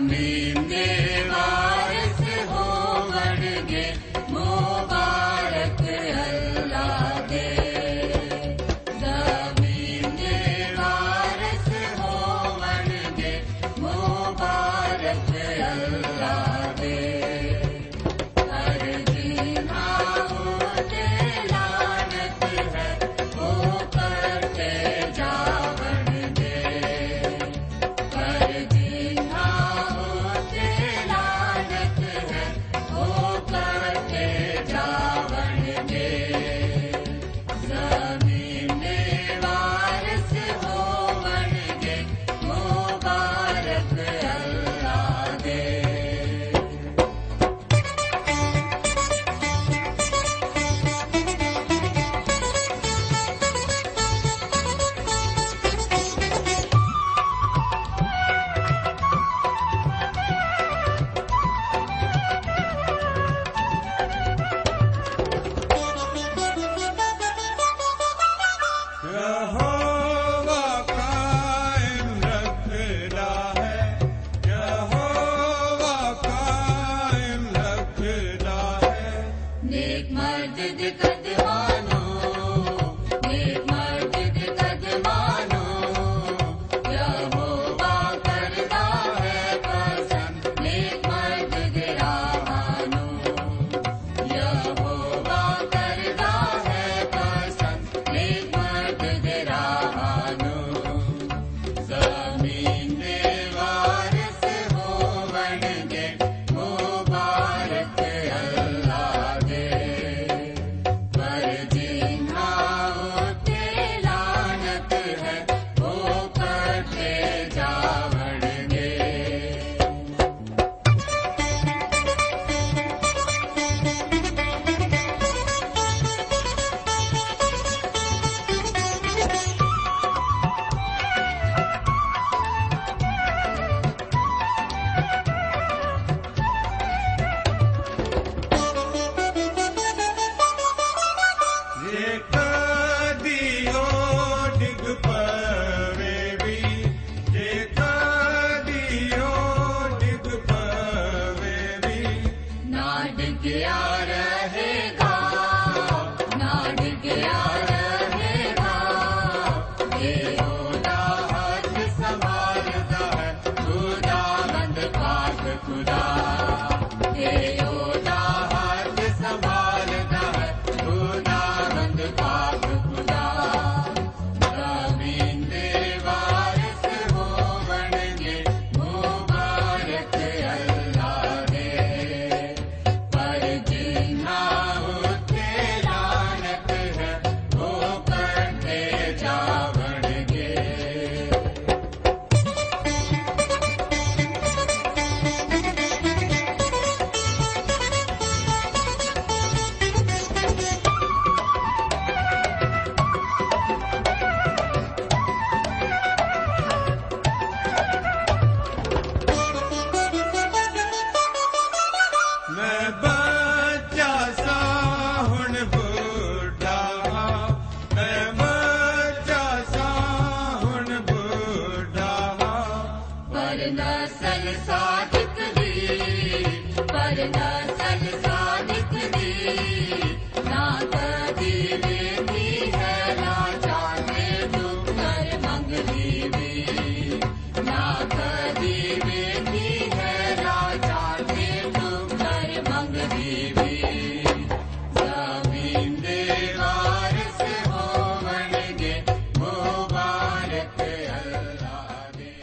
ी मा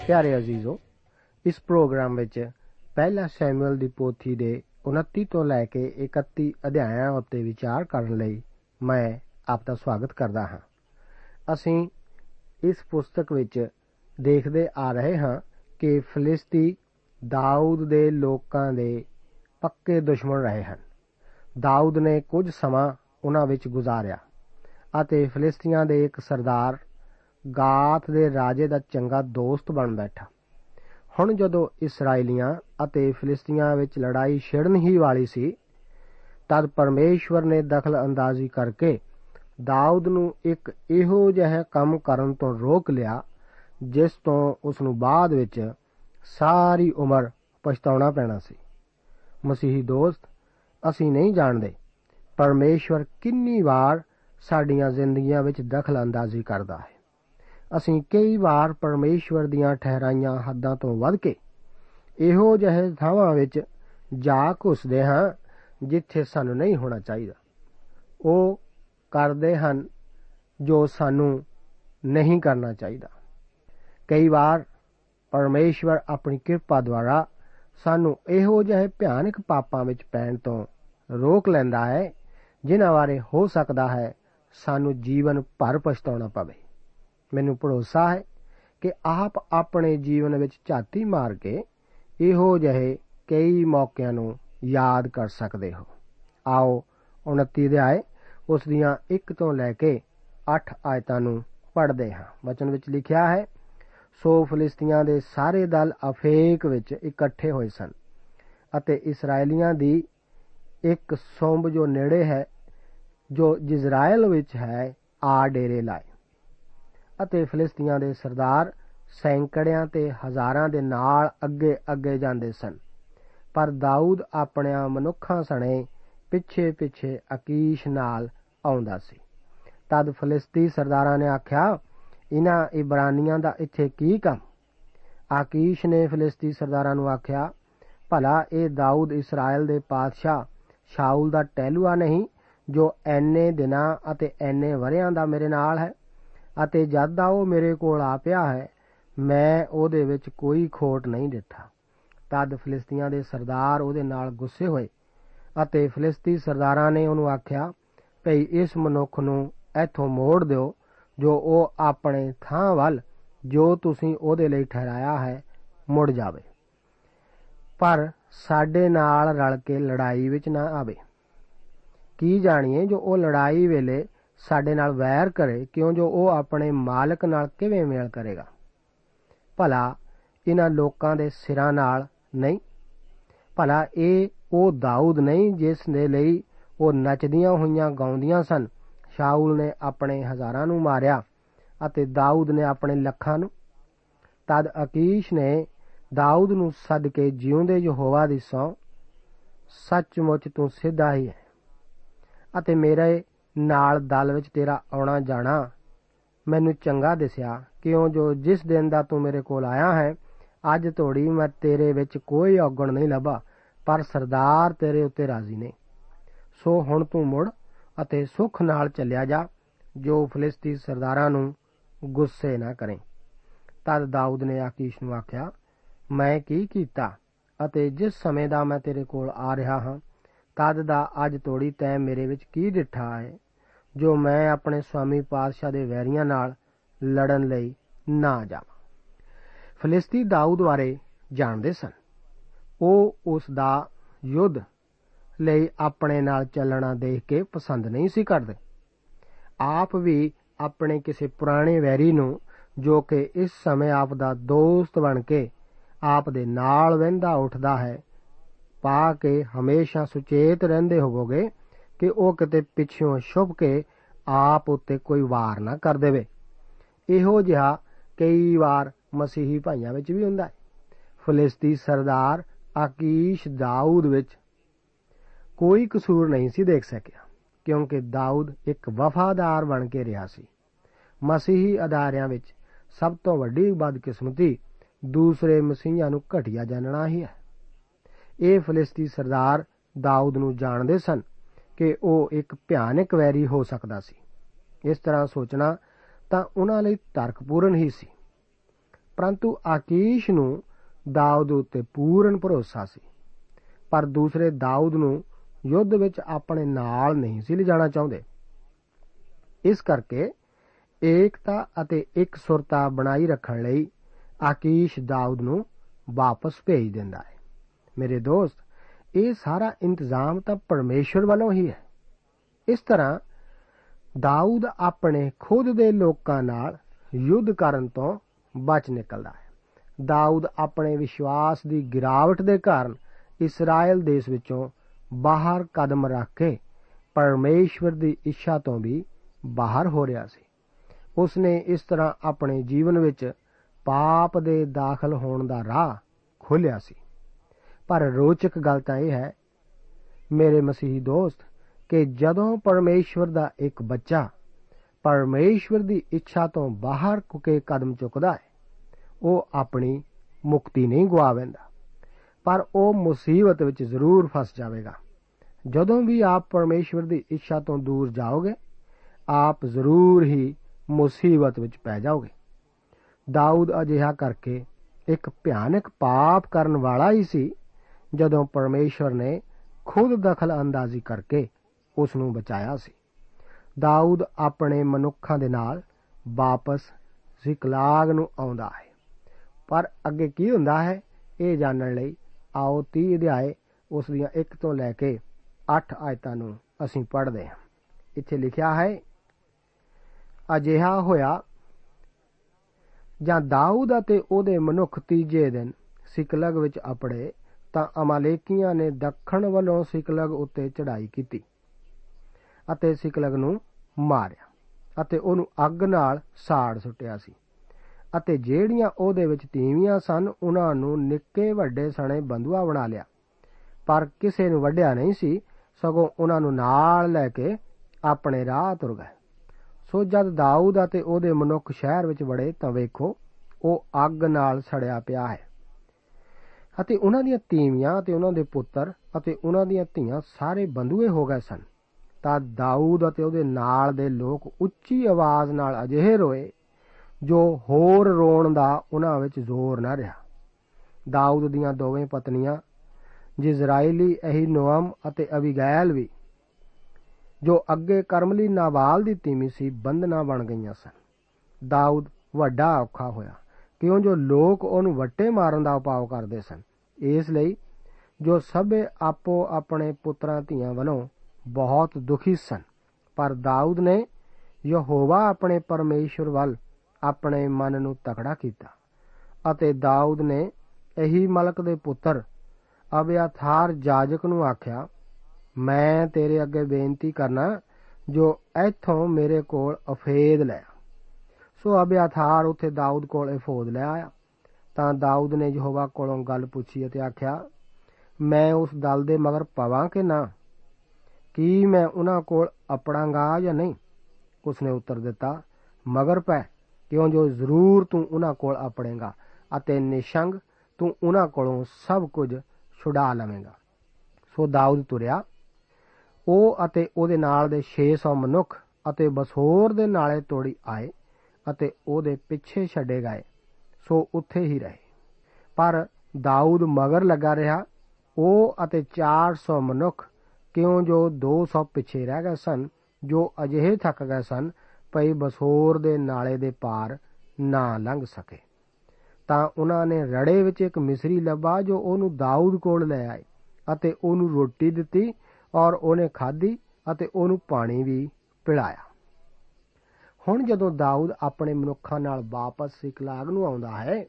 ਪਿਆਰੇ ਅਜ਼ੀਜ਼ੋ ਇਸ ਪ੍ਰੋਗਰਾਮ ਵਿੱਚ ਪਹਿਲਾ ਸ਼ੈਮੂਅਲ ਦੀ ਪੋਥੀ ਦੇ 29 ਤੋਂ ਲੈ ਕੇ 31 ਅਧਿਆਇਆਂ ਉੱਤੇ ਵਿਚਾਰ ਕਰਨ ਲਈ ਮੈਂ ਆਪ ਦਾ ਸਵਾਗਤ ਕਰਦਾ ਹਾਂ। ਅਸੀਂ ਇਸ ਪੁਸਤਕ ਵਿੱਚ ਦੇਖਦੇ ਆ ਰਹੇ ਹਾਂ ਕਿ ਫਲਿਸਤੀ ਦਾਊਦ ਦੇ ਲੋਕਾਂ ਦੇ ਪੱਕੇ ਦੁਸ਼ਮਣ ਰਹੇ ਹਨ। ਦਾਊਦ ਨੇ ਕੁਝ ਸਮਾਂ ਉਹਨਾਂ ਵਿੱਚ ਗੁਜ਼ਾਰਿਆ ਅਤੇ ਫਲਿਸਤੀਆਂ ਦੇ ਇੱਕ ਸਰਦਾਰ ਗਾਥ ਦੇ ਰਾਜੇ ਦਾ ਚੰਗਾ ਦੋਸਤ ਬਣ ਬੈਠਾ। ਹੁਣ ਜਦੋਂ ਇਸرائیਲੀਆਂ ਅਤੇ ਫਿਲਿਸਤੀਆਂ ਵਿੱਚ ਲੜਾਈ ਛਿੜਨ ਹੀ ਵਾਲੀ ਸੀ, ਤਦ ਪਰਮੇਸ਼ਵਰ ਨੇ ਦਖਲ ਅੰਦਾਜ਼ੀ ਕਰਕੇ ਦਾਊਦ ਨੂੰ ਇੱਕ ਇਹੋ ਜਿਹਾ ਕੰਮ ਕਰਨ ਤੋਂ ਰੋਕ ਲਿਆ, ਜਿਸ ਤੋਂ ਉਸ ਨੂੰ ਬਾਅਦ ਵਿੱਚ ਸਾਰੀ ਉਮਰ ਪਛਤਾਉਣਾ ਪੈਣਾ ਸੀ। ਮਸੀਹੀ ਦੋਸਤ, ਅਸੀਂ ਨਹੀਂ ਜਾਣਦੇ ਪਰਮੇਸ਼ਵਰ ਕਿੰਨੀ ਵਾਰ ਸਾਡੀਆਂ ਜ਼ਿੰਦਗੀਆਂ ਵਿੱਚ ਦਖਲ ਅੰਦਾਜ਼ੀ ਕਰਦਾ ਹੈ। ਅਸੀਂ ਕਈ ਵਾਰ ਪਰਮੇਸ਼ਵਰ ਦੀਆਂ ਠਹਿਰਾਈਆਂ ਹੱਦਾਂ ਤੋਂ ਵੱਧ ਕੇ ਇਹੋ ਜਿਹੇ ਥਾਵਾਂ ਵਿੱਚ ਜਾ ਘੁਸਦੇ ਹਾਂ ਜਿੱਥੇ ਸਾਨੂੰ ਨਹੀਂ ਹੋਣਾ ਚਾਹੀਦਾ। ਉਹ ਕਰਦੇ ਹਨ ਜੋ ਸਾਨੂੰ ਨਹੀਂ ਕਰਨਾ ਚਾਹੀਦਾ। ਕਈ ਵਾਰ ਪਰਮੇਸ਼ਵਰ ਆਪਣੀ ਕਿਰਪਾ ਦੁਆਰਾ ਸਾਨੂੰ ਇਹੋ ਜਿਹੇ ਭਿਆਨਕ ਪਾਪਾਂ ਵਿੱਚ ਪੈਣ ਤੋਂ ਰੋਕ ਲੈਂਦਾ ਹੈ, ਜਿਨ੍ਹਾਂ ਬਾਰੇ ਹੋ ਸਕਦਾ ਹੈ ਸਾਨੂੰ ਜੀਵਨ ਭਰ ਪਛਤਾਉਣਾ ਪਵੇ। ਮੈਨੂੰ ਭਰੋਸਾ ਹੈ ਕਿ ਆਪ ਆਪਣੇ ਜੀਵਨ ਵਿੱਚ ਝਾਤੀ ਮਾਰ ਕੇ ਇਹੋ ਜਿਹੇ ਕਈ ਮੌਕਿਆਂ ਨੂੰ ਯਾਦ ਕਰ ਸਕਦੇ ਹੋ। ਆਓ 29 ਅਧਿਆਏ, ਉਸ ਦੀਆਂ 1 ਤੋਂ ਲੈ ਕੇ 8 ਆਇਤਾਂ ਨੂੰ ਪੜ੍ਹਦੇ ਹਾਂ। ਵਚਨ ਵਿੱਚ ਲਿਖਿਆ ਹੈ, ਸੋ ਫਿਲਿਸਤੀਆਂ ਦੇ ਸਾਰੇ ਦਲ ਅਫੇਕ ਵਿੱਚ ਇਕੱਠੇ ਹੋਏ ਸਨ ਅਤੇ ਇਸرائیਲੀਆਂ ਦੀ ਇੱਕ ਸੌਂਬ ਜੋ ਨੇੜੇ ਹੈ, ਜੋ ਜਿਜ਼ਰਾਇਲ ਵਿੱਚ ਹੈ, ਆ ਡੇਰੇ ਲਾਏ। ਅਤੇ ਫਲਿਸਤੀਆਂ ਦੇ ਸਰਦਾਰ ਸੈਂਕੜਿਆਂ ਤੇ ਹਜ਼ਾਰਾਂ ਦੇ ਨਾਲ ਅੱਗੇ ਅੱਗੇ ਜਾਂਦੇ ਸਨ। ਪਰ ਦਾਊਦ ਆਪਣਿਆਂ ਮਨੁੱਖਾਂ ਸਣੇ ਪਿੱਛੇ ਪਿੱਛੇ ਅਕੀਸ਼ ਨਾਲ ਆਉਂਦਾ ਸੀ। ਤਦ ਫਲਿਸਤੀ ਸਰਦਾਰਾਂ ਨੇ ਆਖਿਆ ਇਹਨਾਂ ਇਬਰਾਨੀਆਂ ਦਾ ਇੱਥੇ ਕੀ ਕੰਮ? ਆਕੀਸ਼ ਨੇ ਫਲਿਸਤੀ ਸਰਦਾਰਾਂ ਨੂੰ ਆਖਿਆ, ਭਲਾ ਇਹ ਦਾਊਦ ਇਸਰਾਇਲ ਦੇ ਪਾਦਸ਼ਾਹ ਸ਼ਾਉਲ ਦਾ ਟਹਿਲੂਆ ਨਹੀਂ, ਜੋ ਐਨੇ ਦਿਨਾਂ ਅਤੇ ਐਨੇ ਵਰਿਆਂ ਦਾ ਮੇਰੇ ਨਾਲ ਹੈ? ਅਤੇ ਜਦ ਦਾ ਉਹ ਮੇਰੇ ਕੋਲ ਆ ਪਿਆ ਹੈ, ਮੈਂ ਉਹਦੇ ਵਿੱਚ ਕੋਈ ਖੋਟ ਨਹੀਂ ਦਿੱਤਾ। ਤਦ ਫਲਿਸਤੀਆਂ ਦੇ ਸਰਦਾਰ ਉਹਦੇ ਨਾਲ ਗੁੱਸੇ ਹੋਏ ਅਤੇ ਫਲਿਸਤੀ ਸਰਦਾਰਾਂ ਨੇ ਉਹਨੂੰ ਆਖਿਆ, ਭਈ ਇਸ ਮਨੁੱਖ ਨੂੰ ਇੱਥੋਂ ਮੋੜ ਦਿਓ ਜੋ ਉਹ ਆਪਣੇ ਥਾਂ ਵੱਲ ਜੋ ਤੁਸੀਂ ਉਹਦੇ ਲਈ ਠਹਿਰਾਇਆ ਹੈ, ਮੁੜ ਜਾਵੇ। ਪਰ ਸਾਡੇ ਨਾਲ ਰਲ ਕੇ ਲੜਾਈ ਵਿੱਚ ਨਾ ਆਵੇ। ਕੀ ਜਾਣੀਏ ਜੋ ਉਹ ਲੜਾਈ ਵੇਲੇ ਸਾਡੇ ਨਾਲ ਵੈਰ ਕਰੇ, ਕਿਉਂ ਜੋ ਉਹ ਆਪਣੇ ਮਾਲਕ ਨਾਲ ਕਿਵੇਂ ਮੇਲ ਕਰੇਗਾ? ਭਲਾ ਇਹਨਾਂ ਲੋਕਾਂ ਦੇ ਸਿਰਾਂ ਨਾਲ ਨਹੀਂ। ਭਲਾ ਇਹ ਉਹ ਦਾਊਦ ਨਹੀਂ ਜਿਸ ਦੇ ਲਈ ਉਹ ਨੱਚਦੀਆਂ ਹੋਈਆਂ, ਗਾਉਂਦੀਆਂ ਸਨ। ਸ਼ਾਉਲ ਨੇ ਆਪਣੇ ਹਜ਼ਾਰਾਂ ਨੂੰ ਮਾਰਿਆ ਅਤੇ ਦਾਊਦ ਨੇ ਆਪਣੇ ਲੱਖਾਂ ਨੂੰ। ਤਦ ਅਕੀਸ਼ ਨੇ ਦਾਊਦ ਨੂੰ ਸੱਦ ਕੇ ਜਿਉਂਦੇ ਯਹੋਵਾ ਦੀ ਸੌ ਸੱਚਮੁੱਚ ਤੂੰ ਸਿੱਧਾ ਹੀ ਹੈ ਅਤੇ ਮੇਰੇ ਨਾਲ ਦਲ ਵਿੱਚ ਤੇਰਾ ਆਉਣਾ ਜਾਣਾ। ਮੈਨੂੰ ਚੰਗਾ ਦਿਸਿਆ, ਕਿਉਂ ਜੋ ਜਿਸ ਦਿਨ ਦਾ ਤੂੰ ਮੇਰੇ ਕੋਲ ਆਇਆ ਹੈ, ਅੱਜ ਤੋੜੀ ਮੈਂ ਤੇਰੇ ਵਿੱਚ ਕੋਈ ਔਗਣ ਨਹੀਂ ਲੱਭਾ, ਪਰ ਸਰਦਾਰ ਤੇਰੇ ਉੱਤੇ ਰਾਜ਼ੀ ਨੇ। ਸੋ ਹੁਣ ਤੂੰ ਮੁੜ ਅਤੇ ਸੁਖ ਨਾਲ ਚੱਲਿਆ ਜਾ, ਜੋ ਫਲਿਸਤੀ ਸਰਦਾਰਾਂ ਨੂੰ ਗੁੱਸੇ ਨਾ ਕਰੇ। ਤਦ ਦਾਊਦ ਨੇ ਆਕੀਸ਼ ਨੂੰ ਆਖਿਆ, ਮੈਂ ਕੀ ਕੀਤਾ ਅਤੇ ਜਿਸ ਸਮੇਂ ਦਾ ਮੈਂ ਤੇਰੇ ਕੋਲ ਆ ਰਿਹਾ ਹਾਂ ਤਦ ਦਾ ਅੱਜ ਤੋੜੀ ਤੈ ਮੇਰੇ ਵਿੱਚ ਕੀ ਡਿੱਠਾ ਹੈ ਜੋ ਮੈਂ ਆਪਣੇ ਸਵਾਮੀ ਪਾਤਸ਼ਾਹ ਦੇ ਵੈਰੀਆਂ ਨਾਲ ਲੜਨ ਲਈ ਨਾ ਜਾਵਾਂ। ਫਲਿਸਤੀ ਦਾਊਦ ਬਾਰੇ ਜਾਣਦੇ ਸਨ। ਉਹ ਉਸ ਦਾ ਯੁੱਧ ਲਈ ਆਪਣੇ ਨਾਲ ਚੱਲਣਾ ਦੇਖ ਕੇ ਪਸੰਦ ਨਹੀਂ ਸੀ ਕਰਦੇ। ਆਪ ਵੀ ਆਪਣੇ ਕਿਸੇ ਪੁਰਾਣੇ ਵੈਰੀ ਨੂੰ, ਜੋ ਕਿ ਇਸ ਸਮੇਂ ਆਪ ਦਾ ਦੋਸਤ ਬਣ ਕੇ ਆਪ ਦੇ ਨਾਲ ਵਹਿੰਦਾ ਉੱਠਦਾ ਹੈ ਪਾ ਕੇ ਹਮੇਸ਼ਾ ਸੁਚੇਤ ਰਹਿੰਦੇ ਹੋਵੋਗੇ ਕਿ ਉਹ ਕਿਤੇ ਪਿੱਛੋਂ ਛੁਪ ਕੇ ਆਪ ਉੱਤੇ ਕੋਈ ਵਾਰ ਨਾ ਕਰ ਦੇਵੇ। ਇਹੋ ਜਿਹਾ ਕਈ ਵਾਰ ਮਸੀਹੀ ਭਾਈਆਂ ਵਿੱਚ ਵੀ ਹੁੰਦਾ ਹੈ। ਫਲਿਸਤੀ ਸਰਦਾਰ ਆਕੀਸ਼ ਦਾਊਦ ਵਿੱਚ ਕੋਈ ਕਸੂਰ ਨਹੀਂ ਸੀ ਦੇਖ ਸਕਿਆ, ਕਿਉਂਕਿ ਦਾਊਦ ਇੱਕ ਵਫਾਦਾਰ ਬਣ ਕੇ ਰਿਹਾ ਸੀ। ਮਸੀਹੀ ਅਦਾਰਿਆਂ ਵਿੱਚ ਸਭ ਤੋਂ ਵੱਡੀ ਬਦਕਿਸਮਤੀ ਦੂਸਰੇ ਮਸੀਹਾਂ ਨੂੰ ਘਟੀਆ ਜਾਣਨਾ ਹੀ ਹੈ। ਇਹ ਫਲਿਸਤੀ ਸਰਦਾਰ ਦਾਊਦ ਨੂੰ ਜਾਣਦੇ ਸਨ ਕਿ ਉਹ ਇੱਕ ਭਿਆਨਕ ਵੈਰੀ ਹੋ ਸਕਦਾ ਸੀ। ਇਸ ਤਰ੍ਹਾਂ ਸੋਚਣਾ ਤਾਂ ਉਹਨਾਂ ਲਈ ਤਰਕਪੂਰਨ ਹੀ ਸੀ। ਪਰੰਤੂ ਆਕੀਸ਼ ਨੂੰ ਦਾਊਦ ਉੱਤੇ ਪੂਰਨ ਭਰੋਸਾ ਸੀ। ਪਰ ਦੂਸਰੇ ਦਾਊਦ ਨੂੰ ਯੁੱਧ ਵਿੱਚ ਆਪਣੇ ਨਾਲ ਨਹੀਂ ਸੀ ਲਿਜਾਣਾ ਚਾਹੁੰਦੇ। ਇਸ ਕਰਕੇ ਏਕਤਾ ਅਤੇ ਇੱਕ ਸੁਰਤਾ ਬਣਾਈ ਰੱਖਣ ਲਈ ਆਕੀਸ਼ ਦਾਊਦ ਨੂੰ ਵਾਪਸ ਭੇਜ ਦਿੰਦਾ ਹੈ। ਮੇਰੇ ਦੋਸਤ ਇਹ ਸਾਰਾ ਇੰਤਜ਼ਾਮ ਤਾਂ ਪਰਮੇਸ਼ਵਰ ਵੱਲੋਂ ਹੀ ਹੈ ਇਸ ਤਰ੍ਹਾਂ ਦਾਊਦ ਆਪਣੇ ਖੁਦ ਦੇ ਲੋਕਾਂ ਨਾਲ ਯੁੱਧ ਕਰਨ ਤੋਂ ਬਚ ਨਿਕਲਦਾ ਹੈ ਦਾਊਦ ਆਪਣੇ ਵਿਸ਼ਵਾਸ ਦੀ ਗਿਰਾਵਟ ਦੇ ਕਾਰਨ ਇਸਰਾਇਲ ਦੇਸ਼ ਵਿੱਚੋਂ ਬਾਹਰ ਕਦਮ ਰੱਖ ਕੇ ਪਰਮੇਸ਼ਵਰ ਦੀ ਇੱਛਾ ਤੋਂ ਵੀ ਬਾਹਰ ਹੋ ਰਿਹਾ ਸੀ ਉਸ ਨੇ ਇਸ ਤਰ੍ਹਾਂ ਆਪਣੇ ਜੀਵਨ ਵਿੱਚ ਪਾਪ ਦੇ ਦਾਖਲ ਹੋਣ ਦਾ ਰਾਹ ਖੋਲ੍ਹਿਆ ਸੀ ਪਰ ਰੋਚਕ ਗੱਲ ਤਾਂ ਇਹ ਹੈ, ਮੇਰੇ ਮਸੀਹੀ ਦੋਸਤ, ਕਿ ਜਦੋਂ ਪਰਮੇਸ਼ਵਰ ਦਾ ਇੱਕ ਬੱਚਾ ਪਰਮੇਸ਼ਵਰ ਦੀ ਇੱਛਾ ਤੋਂ ਬਾਹਰ ਕੁਕੇ ਕਦਮ ਚੁੱਕਦਾ ਹੈ, ਉਹ ਆਪਣੀ ਮੁਕਤੀ ਨਹੀਂ ਗਵਾਵੇਂਦਾ ਪਰ ਉਹ ਮੁਸੀਬਤ ਵਿੱਚ ਜ਼ਰੂਰ ਫਸ ਜਾਵੇਗਾ। ਜਦੋਂ ਵੀ ਆਪ ਪਰਮੇਸ਼ਵਰ ਦੀ ਇੱਛਾ ਤੋਂ ਦੂਰ ਜਾਓਗੇ, ਆਪ ਜ਼ਰੂਰ ਹੀ ਮੁਸੀਬਤ ਵਿੱਚ ਪੈ ਜਾਓਗੇ। ਦਾਊਦ ਅਜਿਹਾ ਕਰਕੇ ਇੱਕ ਭਿਆਨਕ ਪਾਪ ਕਰਨ ਵਾਲਾ ਹੀ ਸੀ ਜਦੋਂ ਪਰਮੇਸ਼ਵਰ ਨੇ ਖੁਦ ਦਖਲ ਅੰਦਾਜ਼ੀ ਕਰਕੇ ਉਸ ਨੂੰ ਬਚਾਇਆ ਸੀ। ਦਾਊਦ ਆਪਣੇ ਮਨੁੱਖਾਂ ਦੇ ਨਾਲ ਵਾਪਸ ਜ਼ਿਕਲਾਗ ਨੂੰ ਆਉਂਦਾ ਹੈ। ਪਰ ਅੱਗੇ ਕੀ ਹੁੰਦਾ ਹੈ, ਇਹ ਜਾਣਨ ਲਈ ਆਓ 30 ਅਧਿਆਏ ਉਸ ਦੀਆਂ 1 ਤੋਂ ਲੈ ਕੇ 8 ਆਇਤਾਂ ਨੂੰ ਅਸੀਂ ਪੜ੍ਹਦੇ ਹਾਂ। ਇੱਥੇ ਲਿਖਿਆ ਹੈ, ਅਜਿਹਾ ਹੋਇਆ ਜਾਂ ਦਾਊਦ ਅਤੇ ਉਹਦੇ ਮਨੁੱਖ ਤੀਜੇ ਦਿਨ ਸਿਕਲਗ ਵਿੱਚ ਅਪੜੇ ਤਾਂ ਅਮਾਲੇਕੀਆਂ ਨੇ ਦੱਖਣ ਵੱਲੋਂ ਸਿਕਲਗ ਉੱਤੇ ਚੜ੍ਹਾਈ ਕੀਤੀ ਅਤੇ ਸਿਕਲਗ ਨੂੰ ਮਾਰਿਆ ਅਤੇ ਉਹਨੂੰ ਅੱਗ ਨਾਲ ਸਾੜ ਸੁੱਟਿਆ ਸੀ ਅਤੇ ਜਿਹੜੀਆਂ ਉਹਦੇ ਵਿੱਚ ਤੀਵੀਆਂ ਸਨ, ਉਹਨਾਂ ਨੂੰ ਨਿੱਕੇ ਵੱਡੇ ਸਣੇ ਬੰਦੂਆ ਬਣਾ ਲਿਆ। ਪਰ ਕਿਸੇ ਨੂੰ ਵੱਢਿਆ ਨਹੀਂ ਸੀ, ਸਗੋਂ ਉਹਨਾਂ ਨੂੰ ਨਾਲ ਲੈ ਕੇ ਆਪਣੇ ਰਾਹ ਤੁਰ ਗਏ। ਸੋ ਜਦ ਦਾਊਦ ਅਤੇ ਉਹਦੇ ਮਨੁੱਖ ਸ਼ਹਿਰ ਵਿੱਚ ਵੜੇ ਤਾਂ ਵੇਖੋ, ਉਹ ਅੱਗ ਨਾਲ ਸੜਿਆ ਪਿਆ ਹੈ। ਅਤੇ ਉਹਨਾਂ ਦੀਆਂ ਤੀਵੀਆਂ ਅਤੇ ਉਹਨਾਂ ਦੇ ਪੁੱਤਰ ਅਤੇ ਉਹਨਾਂ ਦੀਆਂ ਧੀਆਂ ਸਾਰੇ ਬੰਦੂਏ ਹੋ ਗਏ ਸਨ। ਤਾਂ ਦਾਊਦ ਅਤੇ ਉਹਦੇ ਨਾਲ ਦੇ ਲੋਕ ਉੱਚੀ ਆਵਾਜ਼ ਨਾਲ ਅਜਿਹੇ ਰੋਏ ਜੋ ਹੋਰ ਰੋਣ ਦਾ ਉਹਨਾਂ ਵਿੱਚ ਜ਼ੋਰ ਨਾ ਰਿਹਾ। ਦਾਊਦ ਦੀਆਂ ਦੋਵੇਂ ਪਤਨੀਆਂ ਜਿਜ਼ਰਾਈਲੀ ਅਹੀਨੋਅਮ ਅਤੇ ਅਬੀਗੈਲ ਵੀ, ਜੋ ਅੱਗੇ ਕਰਮਲੀ ਨਾਬਾਲ ਦੀ ਤੀਮੀ ਸੀ ਬੰਦਨਾ ਬਣ ਗਈਆਂ ਸਨ। ਦਾਊਦ ਵੱਡਾ ਔਖਾ ਹੋਇਆ। ਕਿਉਂ ਜੋ ਲੋਕ ਉਹਨੂੰ ਵੱਟੇ ਮਾਰਨ ਦਾ ਉਪਾਅ ਕਰਦੇ ਸਨ। ਇਸ ਲਈ ਜੋ ਸਭੇ ਆਪੋ ਆਪਣੇ ਪੁੱਤਰਾਂ ਧੀਆਂ ਵੱਲੋਂ ਬਹੁਤ ਦੁਖੀ ਸਨ, ਪਰ ਦਾਊਦ ਨੇ ਯਹੋਵਾ ਆਪਣੇ ਪਰਮੇਸ਼ਵਰ ਵੱਲ ਆਪਣੇ ਮਨ ਨੂੰ ਤਕੜਾ ਕੀਤਾ ਅਤੇ ਦਾਊਦ ਨੇ ਇਹੀ ਮਲਕ ਦੇ ਪੁੱਤਰ ਅਬਿਆਥਾਰ ਜਾਜਕ ਨੂੰ ਆਖਿਆ, ਮੈਂ ਤੇਰੇ ਅੱਗੇ ਬੇਨਤੀ ਕਰਨਾ ਜੋ ਇੱਥੋਂ ਮੇਰੇ ਕੋਲ ਅਫੇਦ ਲੈ ਸੋ ਅਬਿਆਥਾਰ ਉੱਥੇ ਦਾਊਦ ਕੋਲ ਅਫੋਦ ਲੈ ਆਇਆ। ਤਾਂ ਦਾਊਦ ਨੇ ਯਹੋਵਾ ਕੋਲੋਂ ਗੱਲ ਪੁੱਛੀ ਅਤੇ ਆਖਿਆ, ਮੈਂ ਉਸ ਦਲ ਦੇ ਮਗਰ ਪਵਾਂ ਕਿ ਨਾ? ਕੀ ਮੈਂ ਉਹਨਾਂ ਕੋਲ ਅਪੜਾਂਗਾ ਜਾਂ ਨਹੀਂ? ਉਸਨੇ ਉੱਤਰ ਦਿੱਤਾ, ਮਗਰ ਪੈ, ਕਿਉਂ ਜੋ ਜ਼ਰੂਰ ਤੂੰ ਉਹਨਾਂ ਕੋਲ ਆਪੜੇਗਾ ਅਤੇ ਨਿਸ਼ੰਗ ਤੂੰ ਉਹਨਾਂ ਕੋਲੋਂ ਸਭ ਕੁਝ ਛੁਡਾ ਲਵੇਂਗਾ। ਸੋ ਦਾਊਦ ਤੁਰਿਆ। ਉਹ ਅਤੇ ਉਹਦੇ ਨਾਲ ਦੇ 600 ਮਨੁੱਖ ਅਤੇ ਬਸੋਰ ਦੇ ਨਾਲੇ ਤੋੜੀ ਆਏ ਅਤੇ ਉਹਦੇ ਪਿੱਛੇ ਛੱਡੇ ਗਏ। ਸੋ ਉੱਥੇ ਹੀ ਰਹੇ। ਪਰ ਦਾਊਦ ਮਗਰ ਲੱਗਾ ਰਿਹਾ। ਉਹ ਅਤੇ 400 ਮਨੁੱਖ ਕਿਉਂ ਜੋ 200 ਪਿੱਛੇ ਰਹਿ ਗਏ ਸਨ, ਜੋ ਅਜਿਹੇ ਥੱਕ ਗਏ ਸਨ, ਭਈ ਬਸੋਰ ਦੇ ਨਾਲੇ ਦੇ ਪਾਰ ਨਾ ਲੰਘ ਸਕੇ। ਤਾਂ ਉਹਨਾਂ ਨੇ ਰੜੇ ਵਿੱਚ ਇੱਕ ਮਿਸਰੀ ਲੱਭਾ ਜੋ ਉਹਨੂੰ ਦਾਊਦ ਕੋਲ ਲੈ ਆਏ ਅਤੇ ਉਹਨੂੰ ਰੋਟੀ ਦਿੱਤੀ ਔਰ ਉਹਨੇ ਖਾਧੀ ਅਤੇ ਉਹਨੂੰ ਪਾਣੀ ਵੀ ਪਿਲਾਇਆ। ਹੁਣ ਜਦੋਂ ਦਾਊਦ ਆਪਣੇ ਮਨੁੱਖਾਂ ਨਾਲ ਵਾਪਸ ਸਿਕਲਾਗ ਨੂੰ ਆਉਂਦਾ ਹੈ,